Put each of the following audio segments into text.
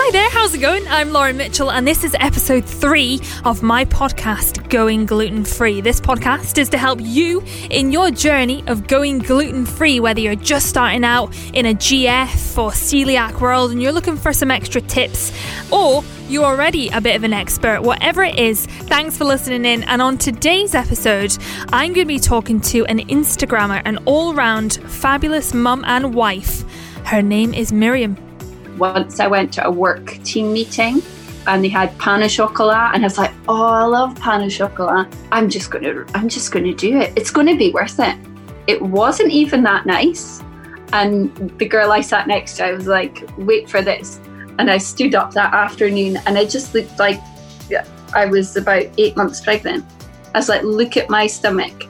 Hi there, how's it going? I'm Lauren Mitchell, and this is episode three of my podcast, Going Gluten Free. This podcast is to help you in your journey of going gluten free, whether you're just starting out in a GF or celiac world and you're looking for some extra tips, or you're already a bit of an expert. Whatever it is, thanks for listening in. And on today's episode, I'm going to be talking to an Instagrammer, an all round fabulous mum and wife. Her name is Miriam. Once I went to a work team meeting and they had pain au chocolat and I was like, oh, I love pain au chocolat. I'm just gonna, I'm just gonna do it. It's gonna be worth it. It wasn't even that nice. And the girl I sat next to, I was like, wait for this. And I stood up that afternoon and I just looked like I was about eight months pregnant. I was like, look at my stomach.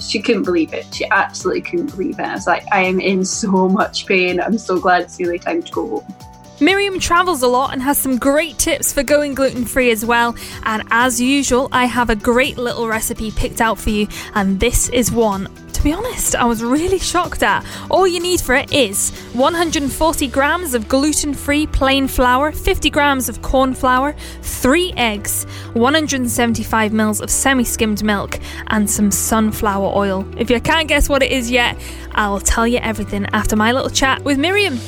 She couldn't believe it. She absolutely couldn't believe it. I was like, I am in so much pain. I'm so glad it's nearly time to go home. Miriam travels a lot and has some great tips for going gluten free as well. And as usual, I have a great little recipe picked out for you, and this is one. To be honest, I was really shocked at. All you need for it is 140 grams of gluten free plain flour, 50 grams of corn flour, 3 eggs, 175 mils of semi skimmed milk, and some sunflower oil. If you can't guess what it is yet, I'll tell you everything after my little chat with Miriam.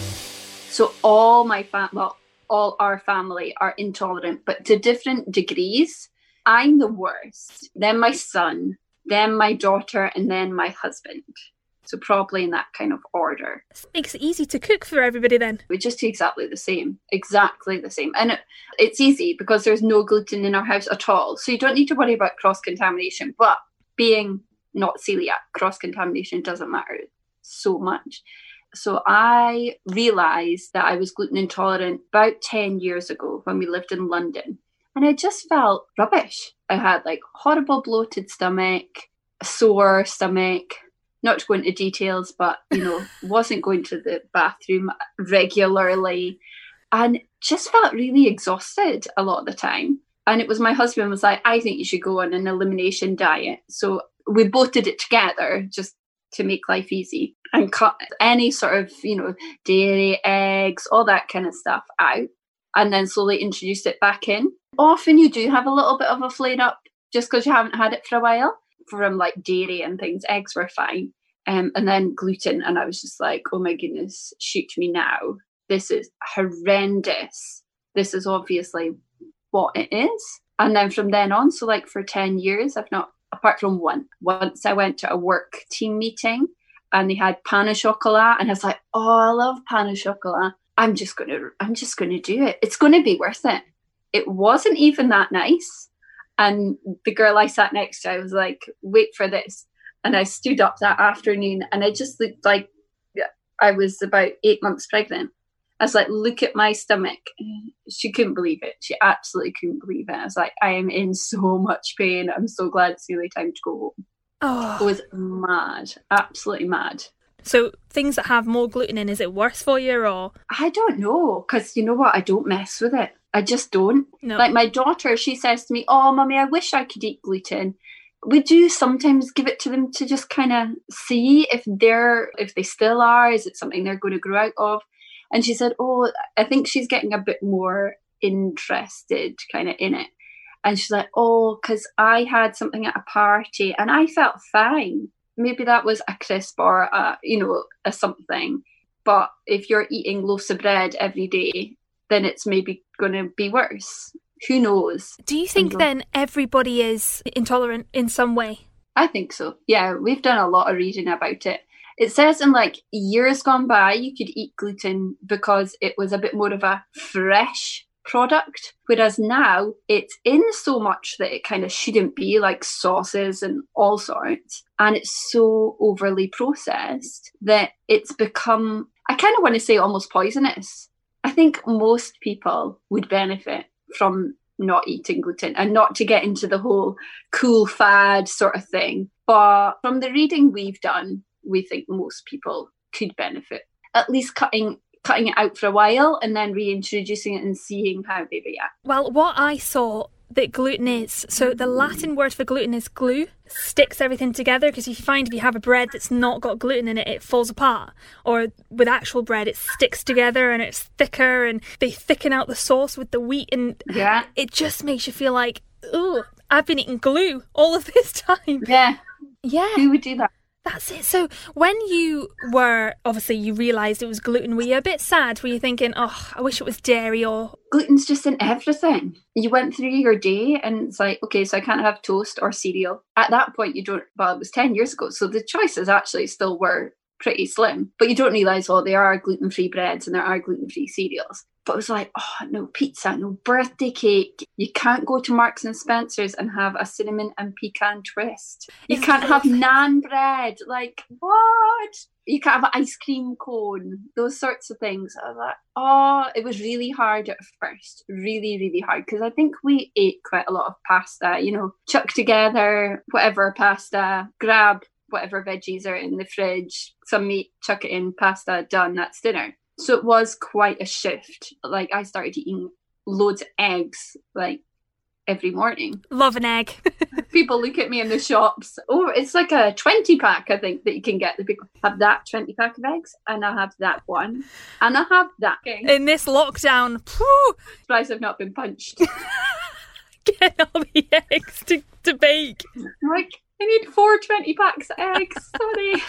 So all my fam, well, all our family are intolerant, but to different degrees. I'm the worst. Then my son, then my daughter, and then my husband. So probably in that kind of order. Makes it easy to cook for everybody then. We just do exactly the same, exactly the same, and it, it's easy because there's no gluten in our house at all. So you don't need to worry about cross contamination. But being not celiac, cross contamination doesn't matter so much. So I realized that I was gluten intolerant about 10 years ago when we lived in London. And I just felt rubbish. I had like horrible bloated stomach, sore stomach, not to go into details, but you know, wasn't going to the bathroom regularly and just felt really exhausted a lot of the time. And it was my husband was like, I think you should go on an elimination diet. So we both did it together, just to make life easy and cut any sort of, you know, dairy, eggs, all that kind of stuff out and then slowly introduce it back in. Often you do have a little bit of a flare up just because you haven't had it for a while from like dairy and things. Eggs were fine. Um, and then gluten. And I was just like, oh my goodness, shoot me now. This is horrendous. This is obviously what it is. And then from then on, so like for 10 years, I've not apart from one. Once I went to a work team meeting and they had pain au chocolat, and I was like, "Oh, I love pain au chocolat. I'm just gonna, I'm just gonna do it. It's gonna be worth it." It wasn't even that nice, and the girl I sat next to, I was like, "Wait for this," and I stood up that afternoon, and I just looked like I was about eight months pregnant. I was like, look at my stomach. She couldn't believe it. She absolutely couldn't believe it. I was like, I am in so much pain. I'm so glad it's nearly time to go home. Oh. It was mad, absolutely mad. So things that have more gluten in, is it worse for you or? I don't know, because you know what? I don't mess with it. I just don't. No. Like my daughter, she says to me, "Oh, mummy, I wish I could eat gluten." We do sometimes give it to them to just kind of see if they're if they still are. Is it something they're going to grow out of? And she said, Oh, I think she's getting a bit more interested kind of in it. And she's like, Oh, because I had something at a party and I felt fine. Maybe that was a crisp or a, you know, a something. But if you're eating loaves of bread every day, then it's maybe going to be worse. Who knows? Do you think uh, then everybody is intolerant in some way? I think so. Yeah, we've done a lot of reading about it. It says in like years gone by, you could eat gluten because it was a bit more of a fresh product. Whereas now it's in so much that it kind of shouldn't be, like sauces and all sorts. And it's so overly processed that it's become, I kind of want to say almost poisonous. I think most people would benefit from not eating gluten and not to get into the whole cool fad sort of thing. But from the reading we've done, we think most people could benefit. At least cutting cutting it out for a while and then reintroducing it and seeing how they react. Well, what I saw that gluten is. So the Latin word for gluten is glue, sticks everything together because if you find if you have a bread that's not got gluten in it, it falls apart. Or with actual bread, it sticks together and it's thicker and they thicken out the sauce with the wheat and Yeah. it just makes you feel like, oh, I've been eating glue all of this time. Yeah. Yeah. Who would do that? That's it. So when you were obviously you realised it was gluten, were you a bit sad? Were you thinking, oh, I wish it was dairy or Gluten's just in everything. You went through your day and it's like, okay, so I can't have toast or cereal. At that point, you don't, well, it was 10 years ago. So the choices actually still were pretty slim. But you don't realise, well, oh, there are gluten free breads and there are gluten free cereals. But it was like, oh, no pizza, no birthday cake. You can't go to Marks and Spencer's and have a cinnamon and pecan twist. You can't have naan bread. Like, what? You can't have an ice cream cone. Those sorts of things. I was like, oh, it was really hard at first. Really, really hard. Because I think we ate quite a lot of pasta, you know, chuck together whatever pasta, grab whatever veggies are in the fridge, some meat, chuck it in, pasta, done, that's dinner. So it was quite a shift. Like I started eating loads of eggs like every morning. love an egg? People look at me in the shops. Oh, it's like a 20 pack, I think, that you can get. The people have that 20 pack of eggs, and I have that one, and I have that. In this lockdown, phew, Surprised I've not been punched. get all the eggs to, to bake. Like, I need four 20 packs of eggs. Sorry.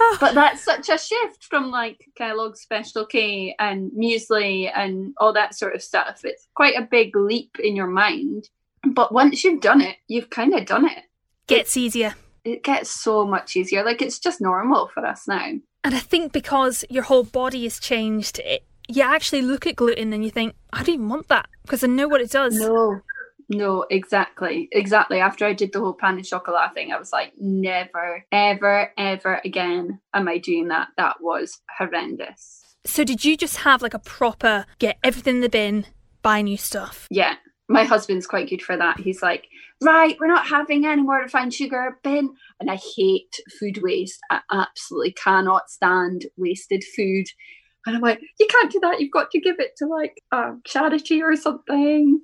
Oh. but that's such a shift from like Kellogg's Special K and muesli and all that sort of stuff. It's quite a big leap in your mind. But once you've done it, you've kind of done it. Gets easier. It gets so much easier. Like it's just normal for us now. And I think because your whole body has changed, it, you actually look at gluten and you think, I don't even want that because I know what it does. No, no, exactly, exactly. After I did the whole pain au chocolat thing, I was like, never, ever, ever again am I doing that. That was horrendous. So did you just have like a proper get everything in the bin, buy new stuff? Yeah, my husband's quite good for that. He's like, right, we're not having any more refined sugar bin. And I hate food waste. I absolutely cannot stand wasted food. And I'm like, you can't do that. You've got to give it to like a charity or something.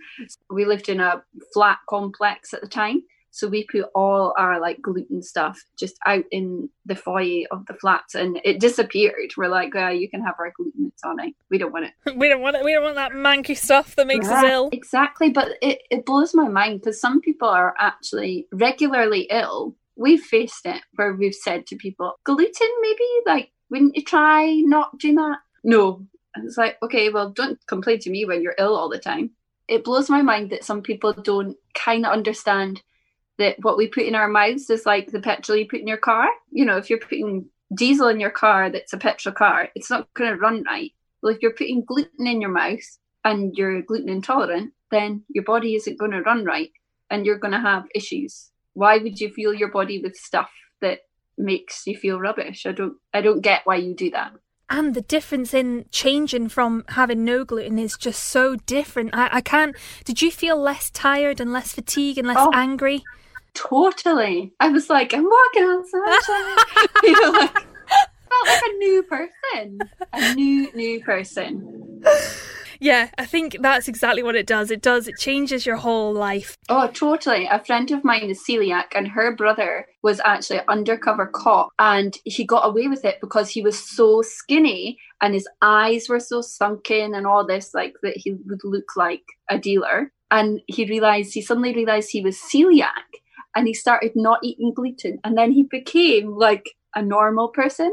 We lived in a flat complex at the time. So we put all our like gluten stuff just out in the foyer of the flats and it disappeared. We're like, yeah, you can have our gluten. It's on it. We don't want it. we don't want it. We don't want that manky stuff that makes us ill. Exactly, but it, it blows my mind because some people are actually regularly ill. We've faced it where we've said to people, gluten, maybe like, wouldn't you try not doing that? No. It's like, okay, well, don't complain to me when you're ill all the time. It blows my mind that some people don't kind of understand that what we put in our mouths is like the petrol you put in your car. You know, if you're putting diesel in your car that's a petrol car, it's not going to run right. Well, if you're putting gluten in your mouth and you're gluten intolerant, then your body isn't going to run right and you're going to have issues. Why would you fuel your body with stuff that makes you feel rubbish? I don't I don't get why you do that. And the difference in changing from having no gluten is just so different. I, I can't. Did you feel less tired and less fatigued and less Oh. angry? Totally. I was like, I'm walking on sunshine. you know, like felt like a new person. A new new person. Yeah, I think that's exactly what it does. It does. It changes your whole life. Oh, totally. A friend of mine is celiac, and her brother was actually undercover cop, and he got away with it because he was so skinny and his eyes were so sunken and all this, like that he would look like a dealer. And he realized, he suddenly realized he was celiac, and he started not eating gluten, and then he became like a normal person,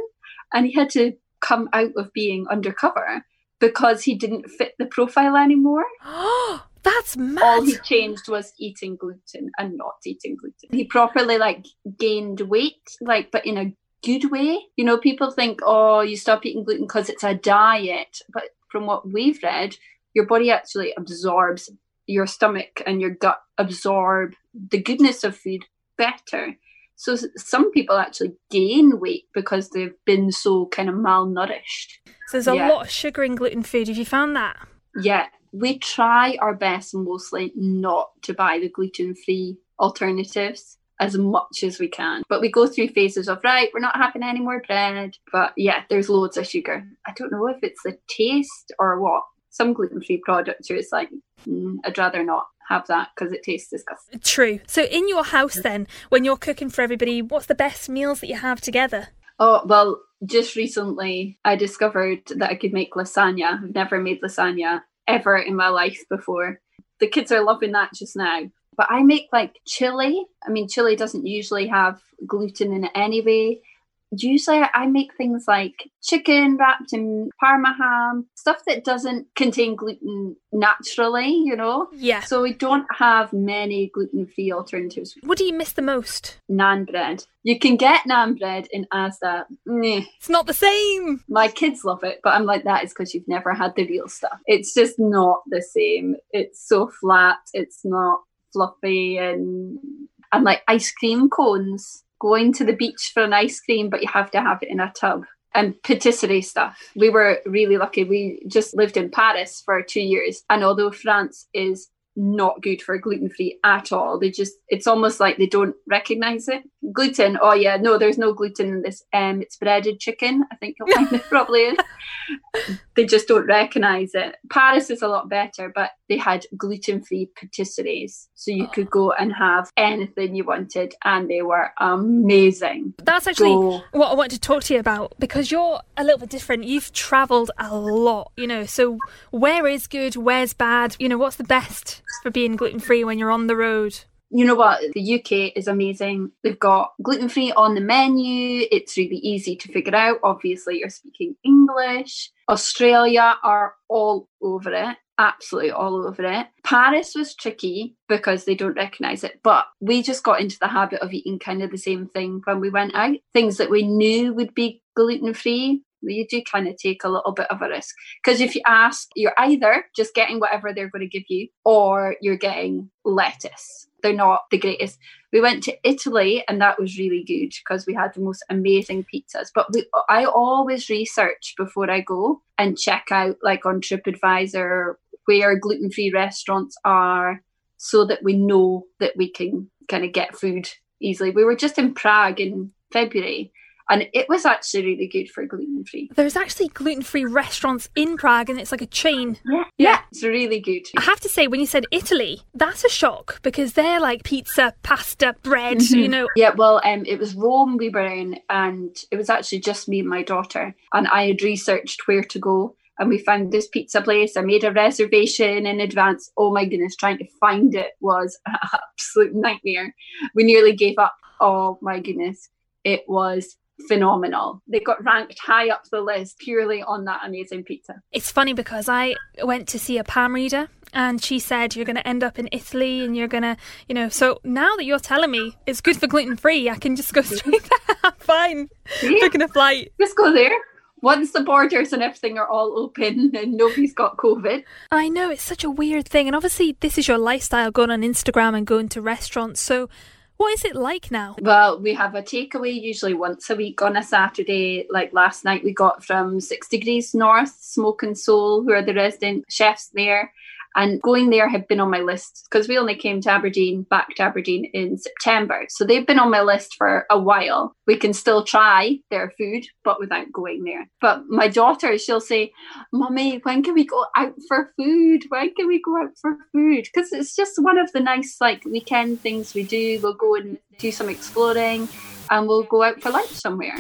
and he had to come out of being undercover because he didn't fit the profile anymore Oh, that's mad. all he changed was eating gluten and not eating gluten. He properly like gained weight, like but in a good way. You know, people think, oh, you stop eating gluten because it's a diet, but from what we've read, your body actually absorbs your stomach and your gut absorb the goodness of food better. So some people actually gain weight because they've been so kind of malnourished. So there's a Yeah. lot of sugar in gluten food. Have you found that? Yeah, we try our best mostly not to buy the gluten free alternatives as much as we can. But we go through phases of, right, we're not having any more bread. But yeah, there's loads of sugar. I don't know if it's the taste or what. Some gluten free products are it's like, mm, I'd rather not have that because it tastes disgusting. True. So, in your house, then, when you're cooking for everybody, what's the best meals that you have together? Oh, well, just recently I discovered that I could make lasagna. I've never made lasagna ever in my life before. The kids are loving that just now. But I make like chili. I mean, chili doesn't usually have gluten in it anyway usually I make things like chicken wrapped in parma ham, stuff that doesn't contain gluten naturally, you know? Yeah. So we don't have many gluten free alternatives. What do you miss the most? Naan bread. You can get naan bread in Asda. It's not the same. My kids love it, but I'm like, that is because you've never had the real stuff. It's just not the same. It's so flat, it's not fluffy and and like ice cream cones going to the beach for an ice cream, but you have to have it in a tub. And patisserie stuff. We were really lucky. We just lived in Paris for two years. And although France is not good for gluten free at all. They just it's almost like they don't recognize it. Gluten, oh yeah, no, there's no gluten in this. Um it's breaded chicken. I think you'll find it probably is. They just don't recognize it. Paris is a lot better, but they had gluten free patisseries. So you could go and have anything you wanted and they were amazing. That's actually what I want to talk to you about because you're a little bit different. You've travelled a lot, you know. So where is good, where's bad? You know, what's the best? for being gluten free when you're on the road? You know what? The UK is amazing. They've got gluten free on the menu. It's really easy to figure out. Obviously, you're speaking English. Australia are all over it absolutely all over it. Paris was tricky because they don't recognize it, but we just got into the habit of eating kind of the same thing when we went out. Things that we knew would be gluten free, you do kind of take a little bit of a risk because if you ask, you're either just getting whatever they're going to give you or you're getting lettuce. They're not the greatest. We went to Italy and that was really good because we had the most amazing pizzas. But we, I always research before I go and check out, like on TripAdvisor, where gluten free restaurants are so that we know that we can kind of get food easily. We were just in Prague in February and it was actually really good for gluten free. There's actually gluten free restaurants in Prague, and it's like a chain. Yeah, yeah, it's really good. I have to say, when you said Italy, that's a shock because they're like pizza, pasta, bread. Mm-hmm. You know. Yeah, well, um, it was Rome we were in, and it was actually just me and my daughter, and I had researched where to go and we found this pizza place. I made a reservation in advance. Oh my goodness, trying to find it was an absolute nightmare. We nearly gave up. Oh my goodness. It was phenomenal. They got ranked high up the list purely on that amazing pizza. It's funny because I went to see a palm reader and she said you're going to end up in Italy and you're going to, you know, so now that you're telling me it's good for gluten free, I can just go straight there. Fine. Yeah. Booking a flight. Just go there. Once the borders and everything are all open and nobody's got COVID. I know, it's such a weird thing. And obviously, this is your lifestyle going on Instagram and going to restaurants. So, what is it like now? Well, we have a takeaway usually once a week on a Saturday. Like last night, we got from Six Degrees North, Smoke and Soul, who are the resident chefs there. And going there had been on my list because we only came to Aberdeen, back to Aberdeen in September. So they've been on my list for a while. We can still try their food, but without going there. But my daughter, she'll say, Mummy, when can we go out for food? When can we go out for food? Because it's just one of the nice, like, weekend things we do. We'll go and do some exploring and we'll go out for lunch somewhere.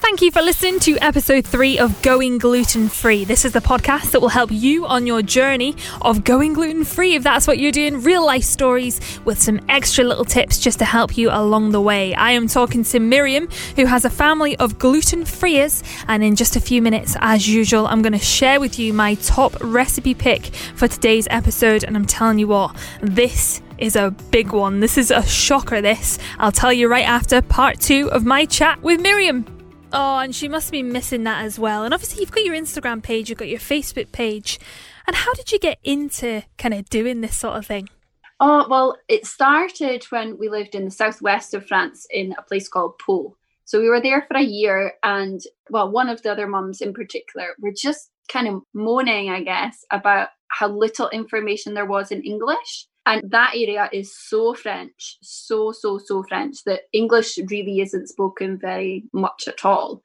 Thank you for listening to episode three of Going Gluten Free. This is the podcast that will help you on your journey of going gluten free, if that's what you're doing, real life stories with some extra little tips just to help you along the way. I am talking to Miriam, who has a family of gluten freers, and in just a few minutes, as usual, I'm going to share with you my top recipe pick for today's episode. And I'm telling you what, this is a big one. This is a shocker, this. I'll tell you right after part two of my chat with Miriam. Oh, and she must be missing that as well. And obviously, you've got your Instagram page, you've got your Facebook page. And how did you get into kind of doing this sort of thing? Oh, well, it started when we lived in the southwest of France in a place called Pau. So we were there for a year, and well, one of the other mums in particular were just kind of moaning, I guess, about how little information there was in English. And that area is so French, so, so, so French that English really isn't spoken very much at all.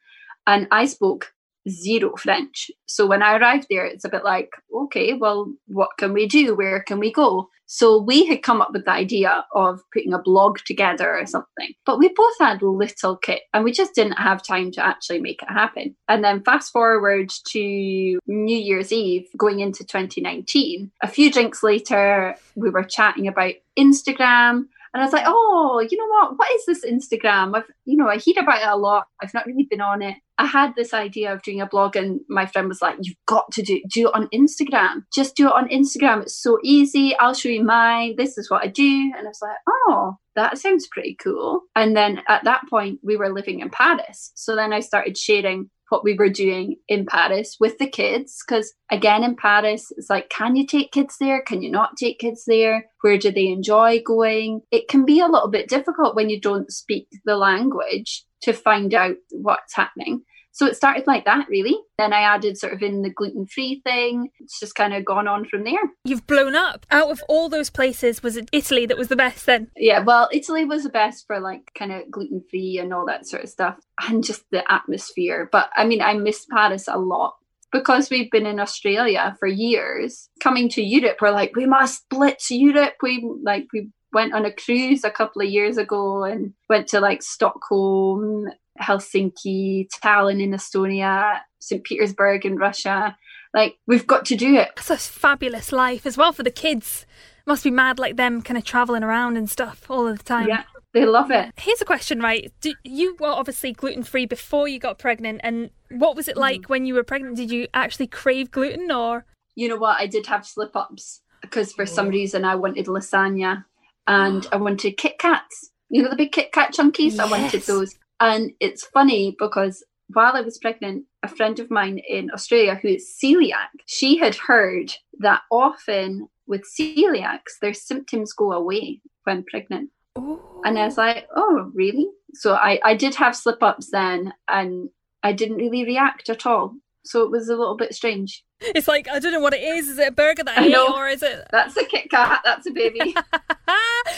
And I spoke zero French. So when I arrived there, it's a bit like, okay, well, what can we do? Where can we go? So we had come up with the idea of putting a blog together or something, but we both had little kit and we just didn't have time to actually make it happen. And then fast forward to New Year's Eve, going into 2019, a few drinks later, we were chatting about Instagram and I was like, oh, you know what? What is this Instagram? I've, you know, I hear about it a lot. I've not really been on it. I had this idea of doing a blog, and my friend was like, you've got to do, do it on Instagram. Just do it on Instagram. It's so easy. I'll show you mine. This is what I do. And I was like, oh, that sounds pretty cool. And then at that point, we were living in Paris. So then I started sharing what we were doing in Paris with the kids. Because again, in Paris, it's like, can you take kids there? Can you not take kids there? Where do they enjoy going? It can be a little bit difficult when you don't speak the language to find out what's happening. So it started like that, really. Then I added sort of in the gluten free thing. It's just kind of gone on from there. You've blown up. Out of all those places, was it Italy that was the best then? Yeah, well, Italy was the best for like kind of gluten free and all that sort of stuff and just the atmosphere. But I mean, I miss Paris a lot because we've been in Australia for years, coming to Europe, we're like, we must blitz Europe. We like we went on a cruise a couple of years ago and went to like Stockholm Helsinki, Tallinn in Estonia, St. Petersburg in Russia. Like, we've got to do it. That's a fabulous life as well for the kids. Must be mad like them kind of traveling around and stuff all of the time. Yeah, they love it. Here's a question, right? Do, you were obviously gluten free before you got pregnant, and what was it like mm. when you were pregnant? Did you actually crave gluten or? You know what? I did have slip ups because for some reason I wanted lasagna and I wanted Kit Kats. You know the big Kit Kat chunkies? Yes. I wanted those. And it's funny because while I was pregnant, a friend of mine in Australia who is celiac, she had heard that often with celiacs, their symptoms go away when pregnant. Ooh. And I was like, oh, really? So I, I did have slip ups then, and I didn't really react at all. So it was a little bit strange. It's like I don't know what it is. Is it a burger that I, I know. or is it? That's a Kit Kat. That's a baby.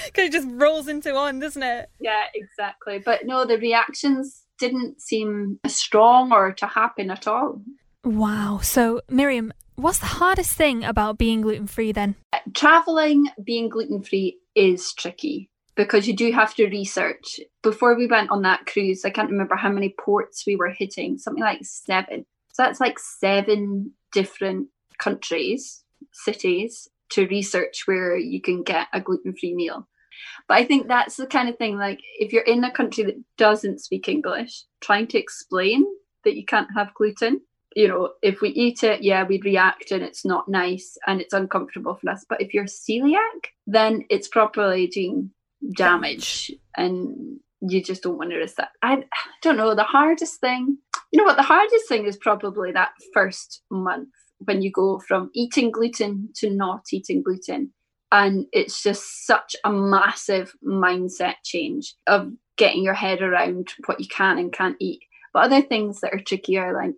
Because it just rolls into one, doesn't it? Yeah, exactly. But no, the reactions didn't seem strong or to happen at all. Wow. So Miriam, what's the hardest thing about being gluten free then? Traveling, being gluten free is tricky because you do have to research. Before we went on that cruise, I can't remember how many ports we were hitting, something like seven. So that's like seven different countries, cities to research where you can get a gluten free meal. But I think that's the kind of thing like if you're in a country that doesn't speak English, trying to explain that you can't have gluten. You know, if we eat it, yeah, we'd react and it's not nice and it's uncomfortable for us. But if you're celiac, then it's properly doing damage and you just don't want to risk that. I, I don't know. The hardest thing you know what? The hardest thing is probably that first month when you go from eating gluten to not eating gluten. And it's just such a massive mindset change of getting your head around what you can and can't eat. But other things that are trickier, like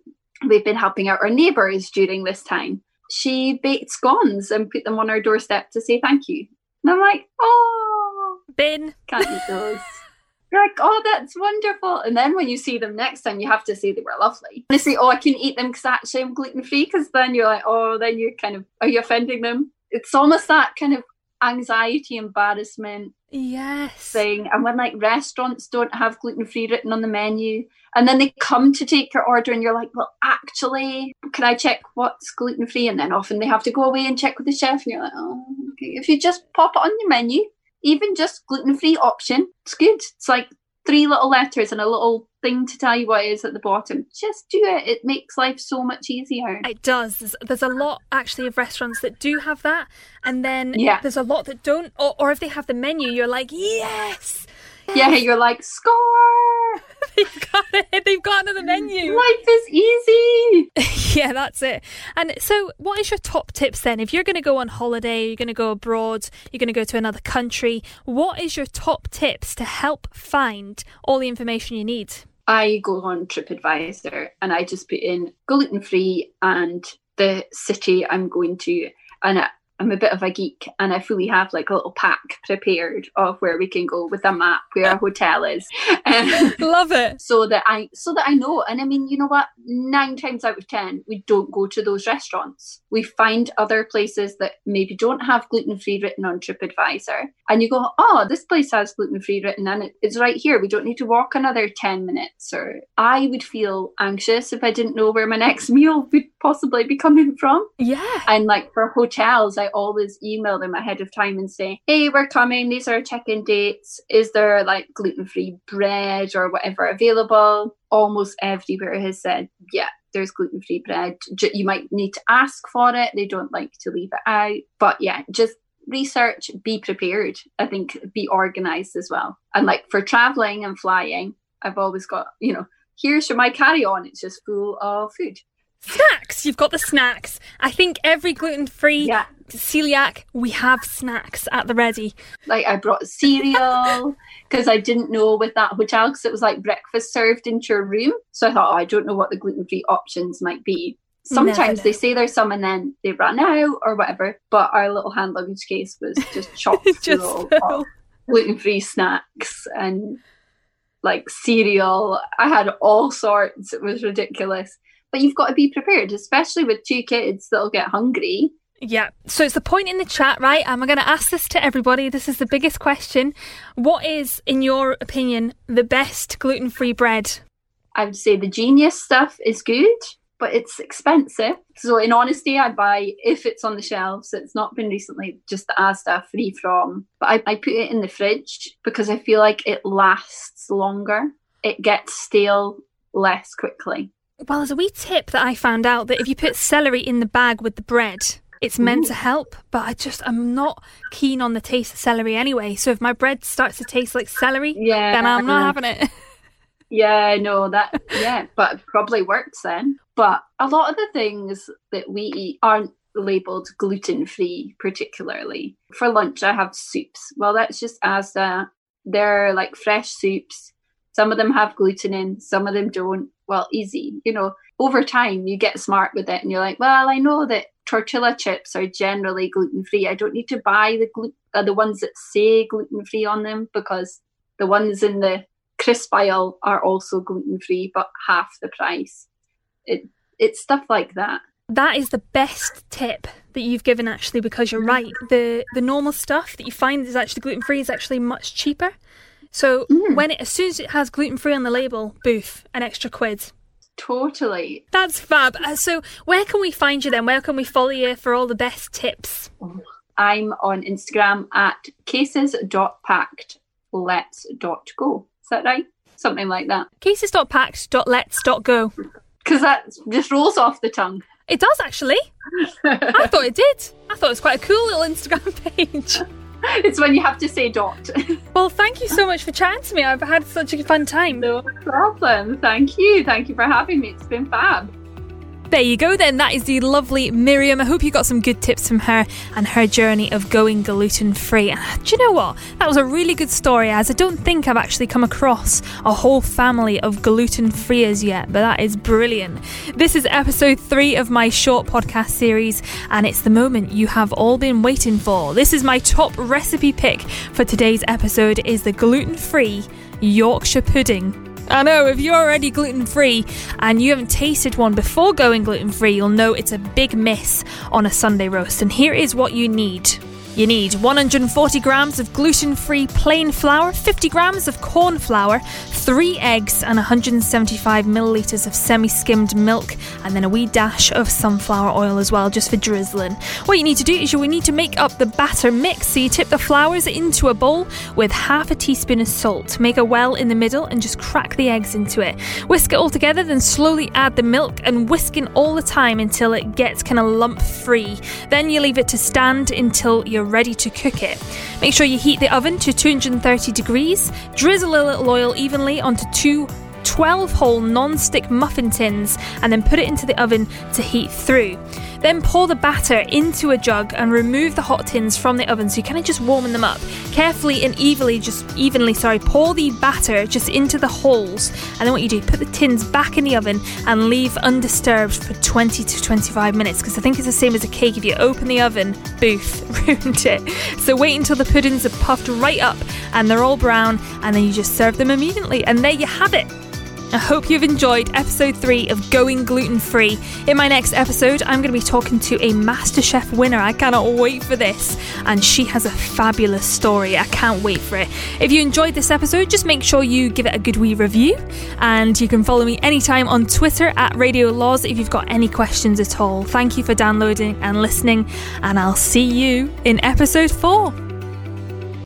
we've been helping out our neighbours during this time. She baked scones and put them on our doorstep to say thank you. And I'm like, oh, bin. Can't eat those. You're like, oh, that's wonderful. And then when you see them next time, you have to say they were lovely. And say, oh, I can eat them because actually I'm gluten free. Because then you're like, oh, then you're kind of, are you offending them? It's almost that kind of anxiety, embarrassment yes thing. And when like restaurants don't have gluten free written on the menu, and then they come to take your order, and you're like, well, actually, can I check what's gluten free? And then often they have to go away and check with the chef, and you're like, oh, okay. If you just pop it on your menu, even just gluten free option, it's good. It's like three little letters and a little thing to tell you what it is at the bottom. Just do it. It makes life so much easier. It does. There's, there's a lot actually of restaurants that do have that, and then yeah. there's a lot that don't. Or, or if they have the menu, you're like, yes. Yeah, you're like score. They've got it. They've got another menu. Life is easy. yeah, that's it. And so, what is your top tips then? If you're going to go on holiday, you're going to go abroad, you're going to go to another country, what is your top tips to help find all the information you need? I go on TripAdvisor and I just put in gluten free and the city I'm going to. And I'm a bit of a geek and I fully have like a little pack prepared of where we can go with a map where a hotel is. Um, Love it. So that I so that I know. And I mean, you know what? Nine times out of ten, we don't go to those restaurants. We find other places that maybe don't have gluten free written on TripAdvisor. And you go, oh, this place has gluten free written and it's right here. We don't need to walk another 10 minutes. Or I would feel anxious if I didn't know where my next meal would possibly be coming from. Yeah. And like for hotels, I always email them ahead of time and say, hey, we're coming. These are check-in dates. Is there like gluten-free bread or whatever available? Almost everywhere has said, yeah, there's gluten-free bread. You might need to ask for it. They don't like to leave it out. But yeah, just research, be prepared. I think be organized as well. And like for traveling and flying, I've always got, you know, here's my carry-on. It's just full of food. Snacks. You've got the snacks. I think every gluten free yeah. Celiac, we have snacks at the ready. Like I brought cereal because I didn't know with that hotel because it was like breakfast served into your room. So I thought, oh, I don't know what the gluten free options might be. Sometimes they say there's some and then they run out or whatever. But our little hand luggage case was just chock full of gluten free snacks and like cereal. I had all sorts. It was ridiculous but you've got to be prepared, especially with two kids that'll get hungry. Yeah. So it's the point in the chat, right? I'm going to ask this to everybody. This is the biggest question. What is, in your opinion, the best gluten free bread? I would say the genius stuff is good, but it's expensive. So, in honesty, I'd buy if it's on the shelves. It's not been recently just the Asda free from, but I, I put it in the fridge because I feel like it lasts longer. It gets stale less quickly. Well, there's a wee tip that I found out that if you put celery in the bag with the bread, it's meant Ooh. to help, but I just I'm not keen on the taste of celery anyway. So if my bread starts to taste like celery, yeah, then I'm not having it. yeah, no, that yeah, but it probably works then. But a lot of the things that we eat aren't labeled gluten free, particularly. For lunch, I have soups. Well, that's just as they're like fresh soups. Some of them have gluten in, some of them don't well, easy. You know, over time you get smart with it and you're like, well, I know that tortilla chips are generally gluten free. I don't need to buy the glu- uh, the ones that say gluten free on them because the ones in the crisp aisle are also gluten free, but half the price. It it's stuff like that. That is the best tip that you've given actually because you're right. The the normal stuff that you find is actually gluten free is actually much cheaper. So mm. when it, as soon as it has gluten free on the label, boof, an extra quid. Totally. That's fab. Uh, so where can we find you then? Where can we follow you for all the best tips? I'm on Instagram at cases.packed.let's.go. Is that right? Something like that. Cases.packed.let's.go. Because that just rolls off the tongue. It does actually. I thought it did. I thought it was quite a cool little Instagram page. it's when you have to say dot. well, thank you so much for chatting to me. I've had such a fun time. No problem. Thank you. Thank you for having me. It's been fab. There you go, then. That is the lovely Miriam. I hope you got some good tips from her and her journey of going gluten free. Ah, do you know what? That was a really good story, as I don't think I've actually come across a whole family of gluten freeers yet, but that is brilliant. This is episode three of my short podcast series, and it's the moment you have all been waiting for. This is my top recipe pick for today's episode is the gluten free Yorkshire pudding. I know, if you're already gluten free and you haven't tasted one before going gluten free, you'll know it's a big miss on a Sunday roast. And here is what you need. You need 140 grams of gluten free plain flour, 50 grams of corn flour, 3 eggs, and 175 millilitres of semi skimmed milk, and then a wee dash of sunflower oil as well, just for drizzling. What you need to do is you will need to make up the batter mix. So you tip the flours into a bowl with half a teaspoon of salt. Make a well in the middle and just crack the eggs into it. Whisk it all together, then slowly add the milk and whisking all the time until it gets kind of lump free. Then you leave it to stand until you're ready to cook it. Make sure you heat the oven to 230 degrees, drizzle a little oil evenly onto two 12 hole non stick muffin tins and then put it into the oven to heat through. Then pour the batter into a jug and remove the hot tins from the oven. So you're kind of just warming them up. Carefully and evenly, just evenly, sorry, pour the batter just into the holes. And then what you do, put the tins back in the oven and leave undisturbed for 20 to 25 minutes. Because I think it's the same as a cake. If you open the oven, boof, ruined it. So wait until the puddings are puffed right up and they're all brown, and then you just serve them immediately. And there you have it. I hope you've enjoyed episode three of Going Gluten Free. In my next episode, I'm going to be talking to a MasterChef winner. I cannot wait for this. And she has a fabulous story. I can't wait for it. If you enjoyed this episode, just make sure you give it a good wee review. And you can follow me anytime on Twitter at Radio Laws if you've got any questions at all. Thank you for downloading and listening. And I'll see you in episode four.